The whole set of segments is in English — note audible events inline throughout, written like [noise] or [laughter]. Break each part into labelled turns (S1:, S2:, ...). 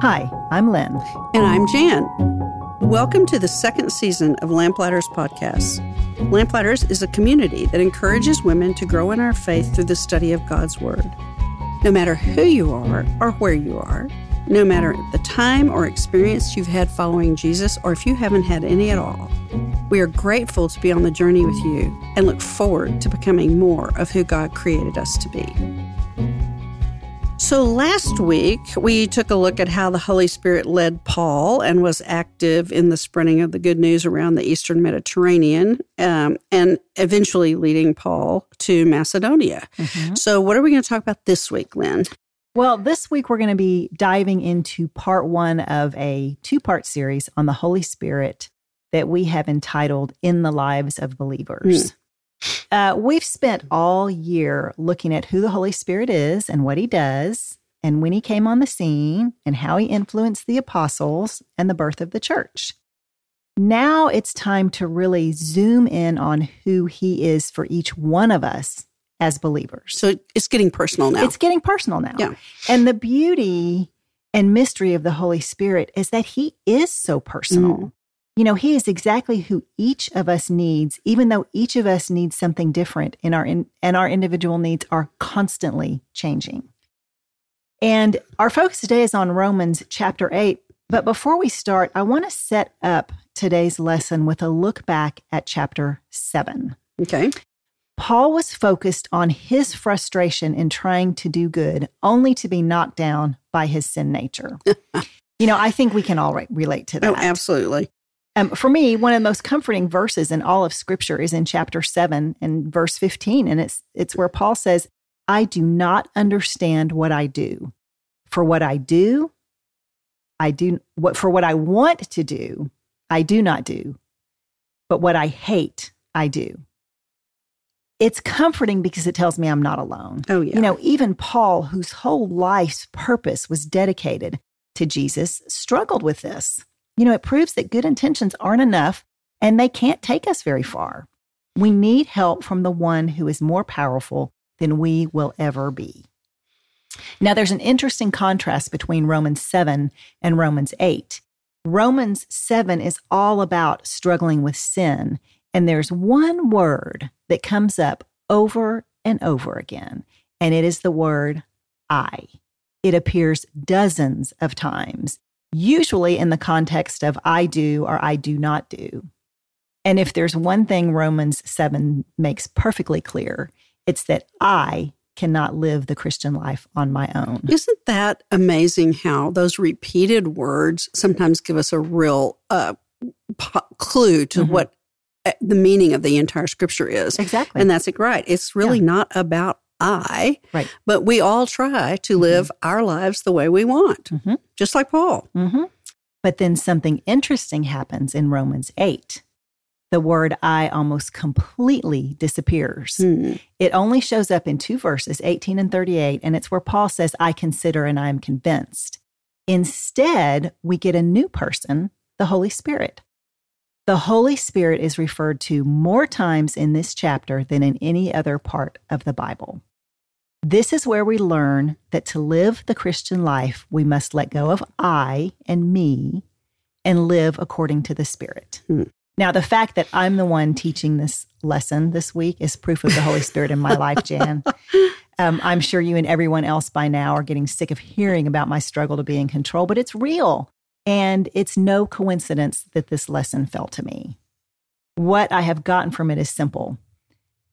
S1: Hi, I'm Lynn.
S2: And I'm Jan. Welcome to the second season of Lamplighter's podcast. Lamplighter's is a community that encourages women to grow in our faith through the study of God's Word. No matter who you are or where you are, no matter the time or experience you've had following Jesus, or if you haven't had any at all, we are grateful to be on the journey with you and look forward to becoming more of who God created us to be. So, last week we took a look at how the Holy Spirit led Paul and was active in the spreading of the good news around the Eastern Mediterranean um, and eventually leading Paul to Macedonia. Mm-hmm. So, what are we going to talk about this week, Lynn?
S1: Well, this week we're going to be diving into part one of a two part series on the Holy Spirit that we have entitled In the Lives of Believers. Mm. Uh, we've spent all year looking at who the Holy Spirit is and what he does, and when he came on the scene, and how he influenced the apostles and the birth of the church. Now it's time to really zoom in on who he is for each one of us as believers.
S2: So it's getting personal now.
S1: It's getting personal now.
S2: Yeah.
S1: And the beauty and mystery of the Holy Spirit is that he is so personal. Mm. You know, He is exactly who each of us needs, even though each of us needs something different in our in, and our individual needs are constantly changing. And our focus today is on Romans chapter 8. But before we start, I want to set up today's lesson with a look back at chapter 7.
S2: Okay.
S1: Paul was focused on his frustration in trying to do good, only to be knocked down by his sin nature. [laughs] you know, I think we can all re- relate to oh, that.
S2: Oh, absolutely.
S1: Um, for me, one of the most comforting verses in all of Scripture is in chapter seven and verse fifteen, and it's it's where Paul says, "I do not understand what I do. For what I do, I do what for what I want to do, I do not do, but what I hate, I do." It's comforting because it tells me I'm not alone.
S2: Oh yeah.
S1: You know, even Paul, whose whole life's purpose was dedicated to Jesus, struggled with this. You know, it proves that good intentions aren't enough and they can't take us very far. We need help from the one who is more powerful than we will ever be. Now, there's an interesting contrast between Romans 7 and Romans 8. Romans 7 is all about struggling with sin, and there's one word that comes up over and over again, and it is the word I. It appears dozens of times usually in the context of I do or I do not do. And if there's one thing Romans 7 makes perfectly clear, it's that I cannot live the Christian life on my own.
S2: Isn't that amazing how those repeated words sometimes give us a real uh, p- clue to mm-hmm. what uh, the meaning of the entire scripture is?
S1: Exactly.
S2: And that's it, right. It's really yeah. not about I.
S1: Right.
S2: But we all try to mm-hmm. live our lives the way we want, mm-hmm. just like Paul.
S1: Mm-hmm. But then something interesting happens in Romans 8. The word I almost completely disappears. Mm. It only shows up in two verses, 18 and 38, and it's where Paul says, I consider and I am convinced. Instead, we get a new person, the Holy Spirit. The Holy Spirit is referred to more times in this chapter than in any other part of the Bible. This is where we learn that to live the Christian life, we must let go of I and me and live according to the Spirit. Hmm. Now, the fact that I'm the one teaching this lesson this week is proof of the Holy Spirit in my life, Jan. [laughs] Um, I'm sure you and everyone else by now are getting sick of hearing about my struggle to be in control, but it's real. And it's no coincidence that this lesson fell to me. What I have gotten from it is simple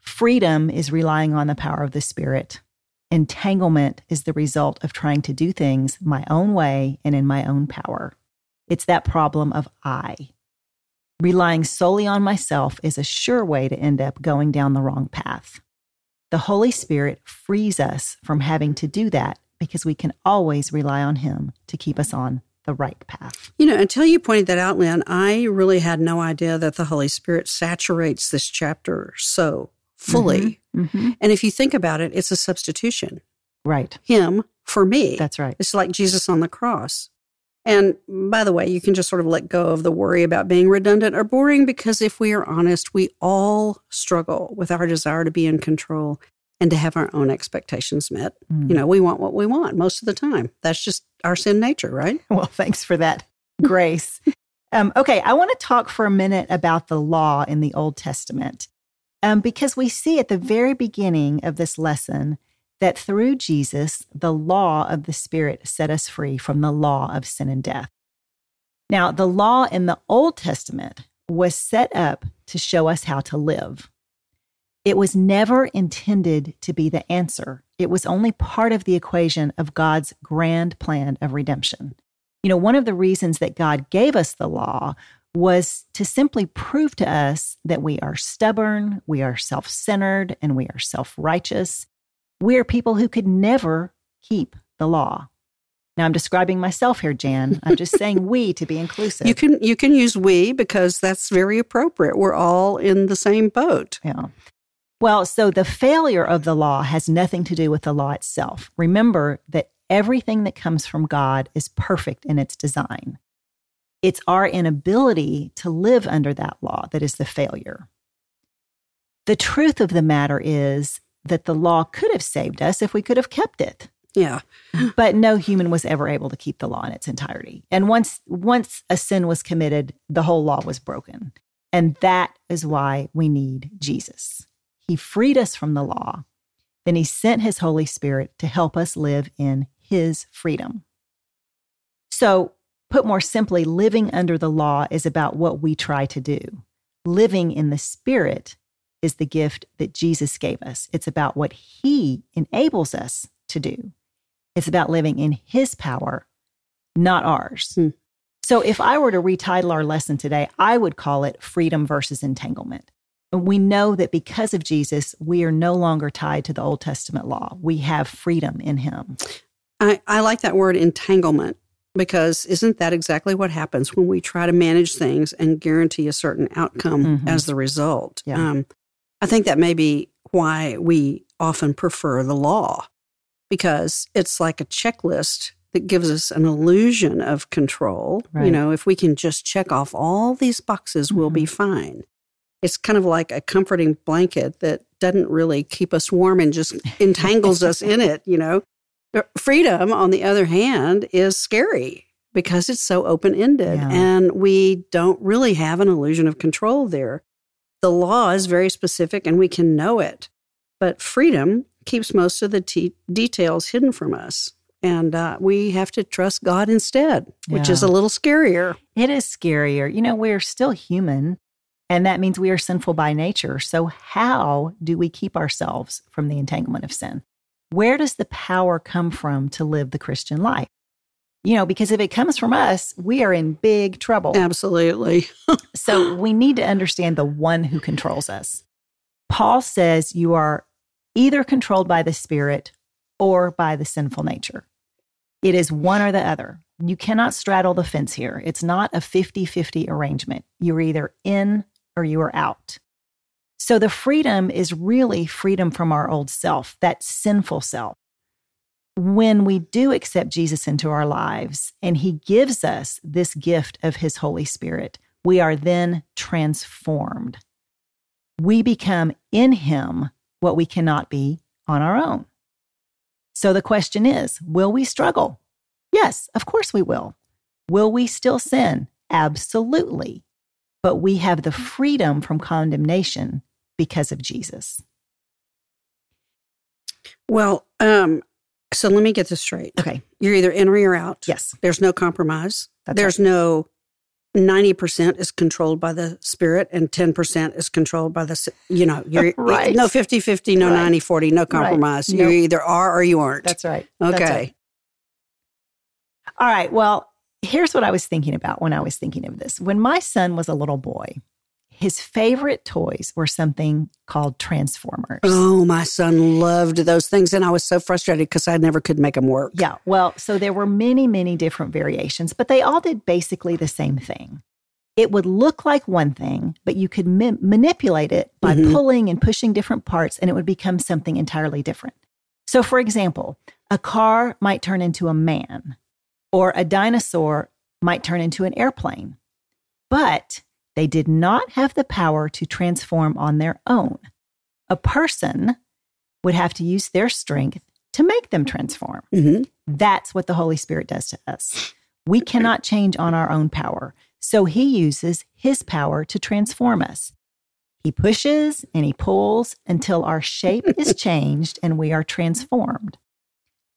S1: freedom is relying on the power of the Spirit. Entanglement is the result of trying to do things my own way and in my own power. It's that problem of I. Relying solely on myself is a sure way to end up going down the wrong path. The Holy Spirit frees us from having to do that because we can always rely on Him to keep us on the right path.
S2: You know, until you pointed that out, Lynn, I really had no idea that the Holy Spirit saturates this chapter so fully. Mm-hmm. Mm-hmm. And if you think about it, it's a substitution.
S1: Right.
S2: Him for me.
S1: That's right.
S2: It's like Jesus on the cross. And by the way, you can just sort of let go of the worry about being redundant or boring because if we are honest, we all struggle with our desire to be in control. and to have our own expectations met. Mm. You know, we want what we want most of the time. That's just our sin nature, right? [laughs]
S1: Well, thanks for that grace. [laughs] um, okay, I want to talk for a minute about the law in the Old Testament um, because we see at the very beginning of this lesson that through Jesus, the law of the Spirit set us free from the law of sin and death. Now, the law in the Old Testament was set up to show us how to live. It was never intended to be the answer. It was only part of the equation of God's grand plan of redemption. You know, one of the reasons that God gave us the law was to simply prove to us that we are stubborn, we are self centered, and we are self righteous. We're people who could never keep the law. Now I'm describing myself here, Jan. I'm just saying [laughs] we to be inclusive.
S2: You can you can use we because that's very appropriate. We're all in the same boat.
S1: Yeah. Well, so the failure of the law has nothing to do with the law itself. Remember that everything that comes from God is perfect in its design. It's our inability to live under that law that is the failure. The truth of the matter is that the law could have saved us if we could have kept it.
S2: Yeah. [laughs]
S1: but no human was ever able to keep the law in its entirety. And once once a sin was committed, the whole law was broken. And that is why we need Jesus. He freed us from the law. Then he sent his Holy Spirit to help us live in his freedom. So, put more simply, living under the law is about what we try to do. Living in the Spirit is the gift that Jesus gave us. It's about what he enables us to do. It's about living in his power, not ours. Hmm. So, if I were to retitle our lesson today, I would call it Freedom versus Entanglement we know that because of Jesus, we are no longer tied to the Old Testament law. We have freedom in him.
S2: I, I like that word entanglement because isn't that exactly what happens when we try to manage things and guarantee a certain outcome mm-hmm. as the result?
S1: Yeah. Um,
S2: I think that may be why we often prefer the law because it's like a checklist that gives us an illusion of control. Right. You know, if we can just check off all these boxes, mm-hmm. we'll be mm-hmm. fine it's kind of like a comforting blanket that doesn't really keep us warm and just [laughs] entangles us in it, you know. Freedom, on the other hand, is scary because it's so open ended yeah. and we don't really have an illusion of control there. The law is very specific and we can know it, but freedom keeps most of the t- details hidden from us. And uh, we have to trust God instead, which yeah. is a little scarier.
S1: It is scarier. You know, we're still human and that means we are sinful by nature. So, how do we keep ourselves from the entanglement of sin? Where does the power come from to live the Christian life? You know, because if it comes from us, we are in big trouble.
S2: Absolutely. [laughs]
S1: so, we need to understand the one who controls us. Paul says you are either controlled by the Spirit or by the sinful nature. It is one or the other. You cannot straddle the fence here. It's not a 50 50 arrangement. You're either in or you are out. So the freedom is really freedom from our old self, that sinful self. When we do accept Jesus into our lives and he gives us this gift of his Holy Spirit, we are then transformed. We become in him what we cannot be on our own. So the question is will we struggle? Yes, of course we will. Will we still sin? Absolutely but we have the freedom from condemnation because of Jesus.
S2: Well, um, so let me get this straight.
S1: Okay.
S2: You're either in or you're out.
S1: Yes.
S2: There's no compromise.
S1: That's
S2: There's
S1: right.
S2: no 90% is controlled by the spirit and 10% is controlled by the, you know, you're [laughs]
S1: right.
S2: no 50 50, no right. 90 40, no compromise. Right. You nope. either are or you aren't.
S1: That's right.
S2: Okay.
S1: That's right. All right. Well, here's what I was thinking about when I was thinking of this. When my son was a little boy, his favorite toys were something called Transformers.
S2: Oh, my son loved those things. And I was so frustrated because I never could make them work.
S1: Yeah. Well, so there were many, many different variations, but they all did basically the same thing. It would look like one thing, but you could ma- manipulate it by mm-hmm. pulling and pushing different parts, and it would become something entirely different. So, for example, a car might turn into a man, or a dinosaur might turn into an airplane. But they did not have the power to transform on their own. A person would have to use their strength to make them transform.
S2: Mm-hmm.
S1: That's what the Holy Spirit does to us. We cannot change on our own power. So he uses his power to transform us. He pushes and he pulls until our shape [laughs] is changed and we are transformed.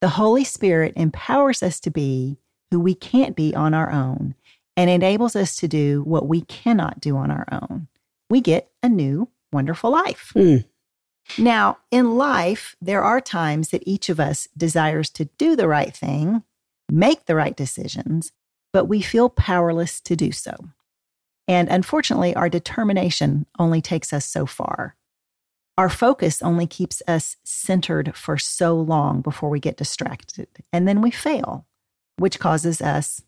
S1: The Holy Spirit empowers us to be who we can't be on our own and enables us to do what we cannot do on our own. We get a new, wonderful life.
S2: Mm.
S1: Now, in life, there are times that each of us desires to do the right thing, make the right decisions, but we feel powerless to do so. And unfortunately, our determination only takes us so far. Our focus only keeps us centered for so long before we get distracted, and then we fail, which causes us,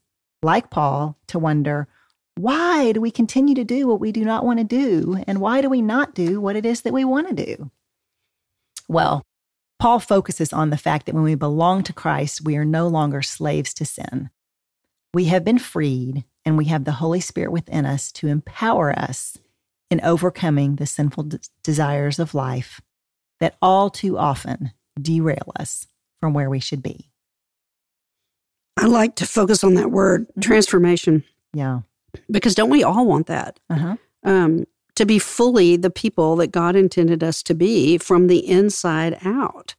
S1: like Paul, to wonder why do we continue to do what we do not want to do? And why do we not do what it is that we want to do? Well, Paul focuses on the fact that when we belong to Christ, we are no longer slaves to sin. We have been freed, and we have the Holy Spirit within us to empower us in overcoming the sinful desires of life that all too often derail us from where we should be.
S2: I like to focus on that word transformation
S1: Yeah.
S2: because don't we all want that?
S1: Uh-huh.
S2: Um, to be fully the people that God intended us to be from the inside out.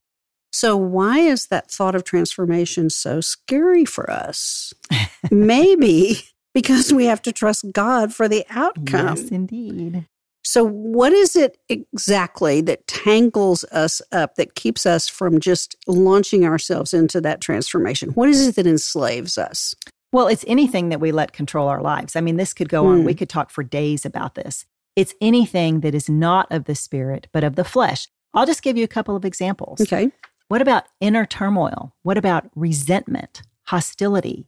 S2: So, why is that thought of transformation so scary for us? [laughs] Maybe because we have to trust God for the outcome.
S1: Yes, indeed.
S2: So, what is it exactly that tangles us up, that keeps us from just launching ourselves into that transformation? What is it that enslaves us?
S1: Well, it's anything that we let control our lives. I mean, this could go on.
S2: Hmm.
S1: We could talk for days about this. It's anything that is not of the spirit, but of the flesh. I'll just give you a couple of examples.
S2: Okay.
S1: What about inner turmoil? What about resentment, hostility?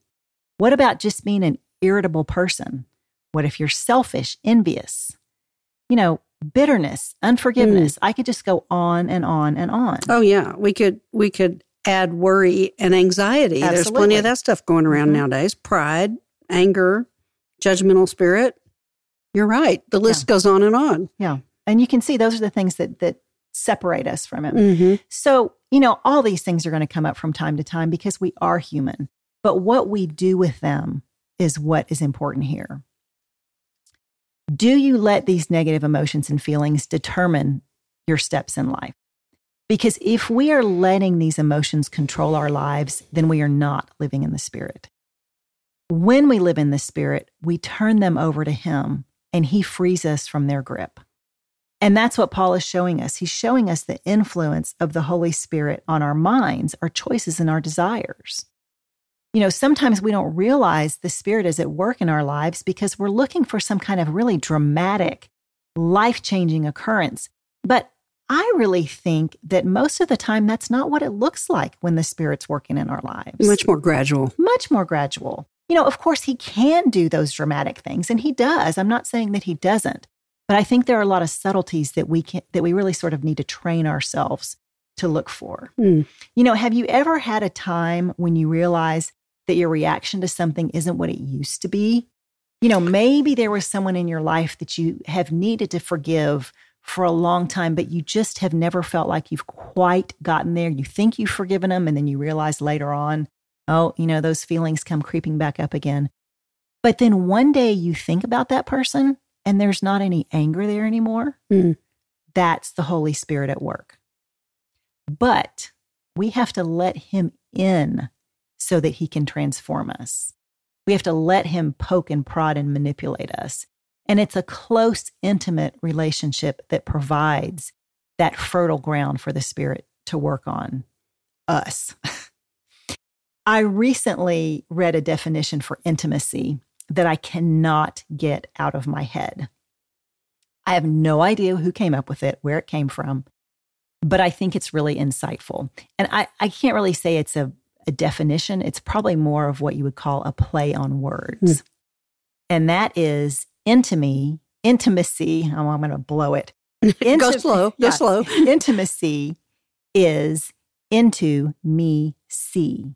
S1: What about just being an irritable person? What if you're selfish, envious? You know, bitterness, unforgiveness. I could just go on and on and on.
S2: Oh yeah, we could we could add worry and anxiety. There's plenty of that stuff going around
S1: Mhm.
S2: nowadays. Pride, anger, judgmental spirit. You're right. The list goes on and on.
S1: Yeah. And you can see those are the things that that separate us from him.
S2: Mm-hmm.
S1: So, you know, all these things are going to come up from time to time because we are human. But what we do with them is what is important here. Do you let these negative emotions and feelings determine your steps in life? Because if we are letting these emotions control our lives, then we are not living in the Spirit. When we live in the Spirit, we turn them over to Him and He frees us from their grip. And that's what Paul is showing us. He's showing us the influence of the Holy Spirit on our minds, our choices, and our desires. You know, sometimes we don't realize the Spirit is at work in our lives because we're looking for some kind of really dramatic, life changing occurrence. But I really think that most of the time, that's not what it looks like when the Spirit's working in our lives
S2: Much more gradual.
S1: much more gradual. You know, of course, he can do those dramatic things, and he does. I'm not saying that he doesn't, but I think there are a lot of subtleties that we can that we really sort of need to train ourselves to look for.
S2: Hmm.
S1: You know, have you ever had a time when you realize that your reaction to something isn't what it used to be? You know, maybe there was someone in your life that you have needed to forgive for a long time, but you just have never felt like you've quite gotten there. You think you've forgiven them, and then you realize later on, oh, you know, those feelings come creeping back up again. But then one day you think about that person and there's not any anger there anymore.
S2: Hmm.
S1: That's the Holy Spirit at work. But we have to let him in so that he can transform us. We have to let him poke and prod and manipulate us. And it's a close, intimate relationship that provides that fertile ground for the Spirit to work on us. [laughs] I recently read a definition for intimacy that I cannot get out of my head. I have no idea who came up with it, where it came from, but I think it's really insightful. And I, I can't really say it's a, a definition, it's probably more of what you would call a play on words. Hmm. And that is intimacy, intimacy. Oh, I'm going to blow it. [laughs]
S2: go slow. Go
S1: yeah.
S2: slow. [laughs]
S1: intimacy is into me see.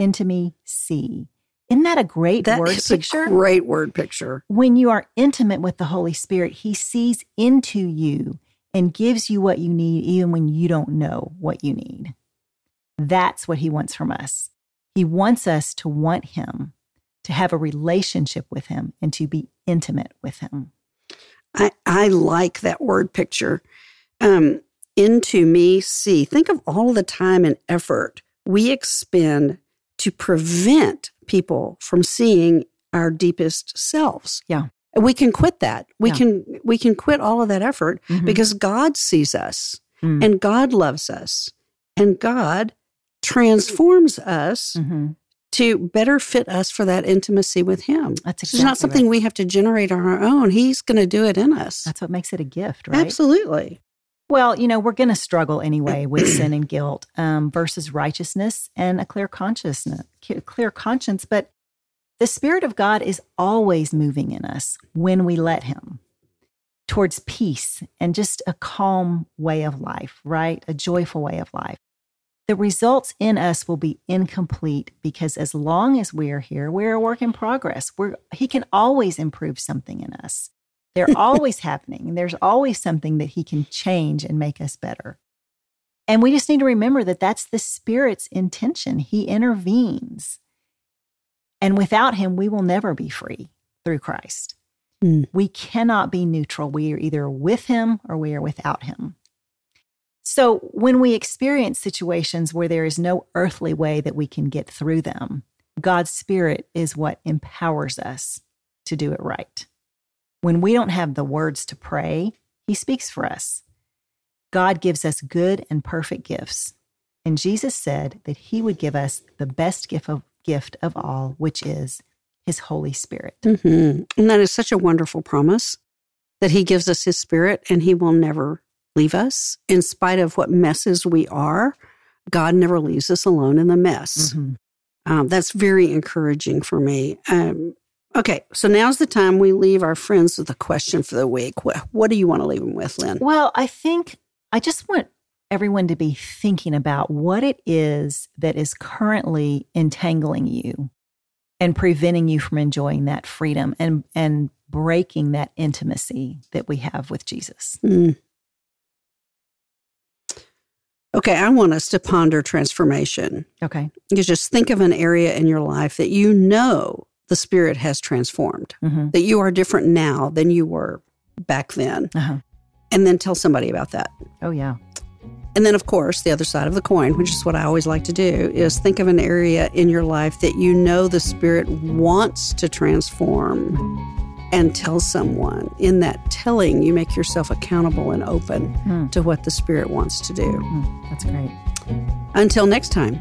S1: Into me see. Isn't that a great
S2: That
S1: word picture?
S2: great word picture.
S1: when you are intimate with the Holy Spirit, He sees into you and gives you what you need even when you don't know what you need. That's what he wants from us. He wants us to want him, to have a relationship with him, and to be intimate with him.
S2: I, I like that word picture. Um, into me, see. Think of all the time and effort we expend to prevent people from seeing our deepest selves.
S1: Yeah.
S2: We can quit that. We yeah. can we can quit all of that effort mm-hmm. because God sees us mm. and God loves us and God transforms us mm-hmm. to better fit us for that intimacy with Him.
S1: That's exactly
S2: it's not something
S1: right.
S2: we have to generate on our own. He's going to do it in us.
S1: That's what makes it a gift, right?
S2: Absolutely.
S1: Well, you know, we're going to struggle anyway [clears throat] with sin and guilt um, versus righteousness and a clear consciousness, clear conscience. But the Spirit of God is always moving in us when we let Him towards peace and just a calm way of life, right? A joyful way of life. The results in us will be incomplete because as long as we are here, we're a work in progress. We're, he can always improve something in us. They're [laughs] always happening. There's always something that he can change and make us better. And we just need to remember that that's the Spirit's intention. He intervenes. And without him, we will never be free through Christ. Mm. We cannot be neutral. We are either with him or we are without him. So when we experience situations where there is no earthly way that we can get through them, God's Spirit is what empowers us to do it right. When we don't have the words to pray, He speaks for us. God gives us good and perfect gifts. And Jesus said that He would give us the best gift of, gift of all, which is His Holy Spirit.
S2: Mm-hmm. And that is such a wonderful promise that He gives us His Spirit and He will never leave us. In spite of what messes we are, God never leaves us alone in the mess. Mm-hmm. Um, that's very encouraging for me. Um, Okay, so now's the time we leave our friends with a question for the week. What, what do you want to leave them with, Lynn?
S1: Well, I think I just want everyone to be thinking about what it is that is currently entangling you and preventing you from enjoying that freedom and and breaking that intimacy that we have with Jesus. Mm.
S2: Okay, I want us to ponder transformation.
S1: Okay.
S2: You just think of an area in your life that you know the spirit has transformed, mm-hmm. that you are different now than you were back then. Uh-huh. And then tell somebody about that.
S1: Oh, yeah.
S2: And then, of course, the other side of the coin, which is what I always like to do, is think of an area in your life that you know the Spirit wants to transform and tell someone. In that telling, you make yourself accountable and open mm. to what the Spirit wants to do.
S1: Mm, that's great.
S2: Until next time.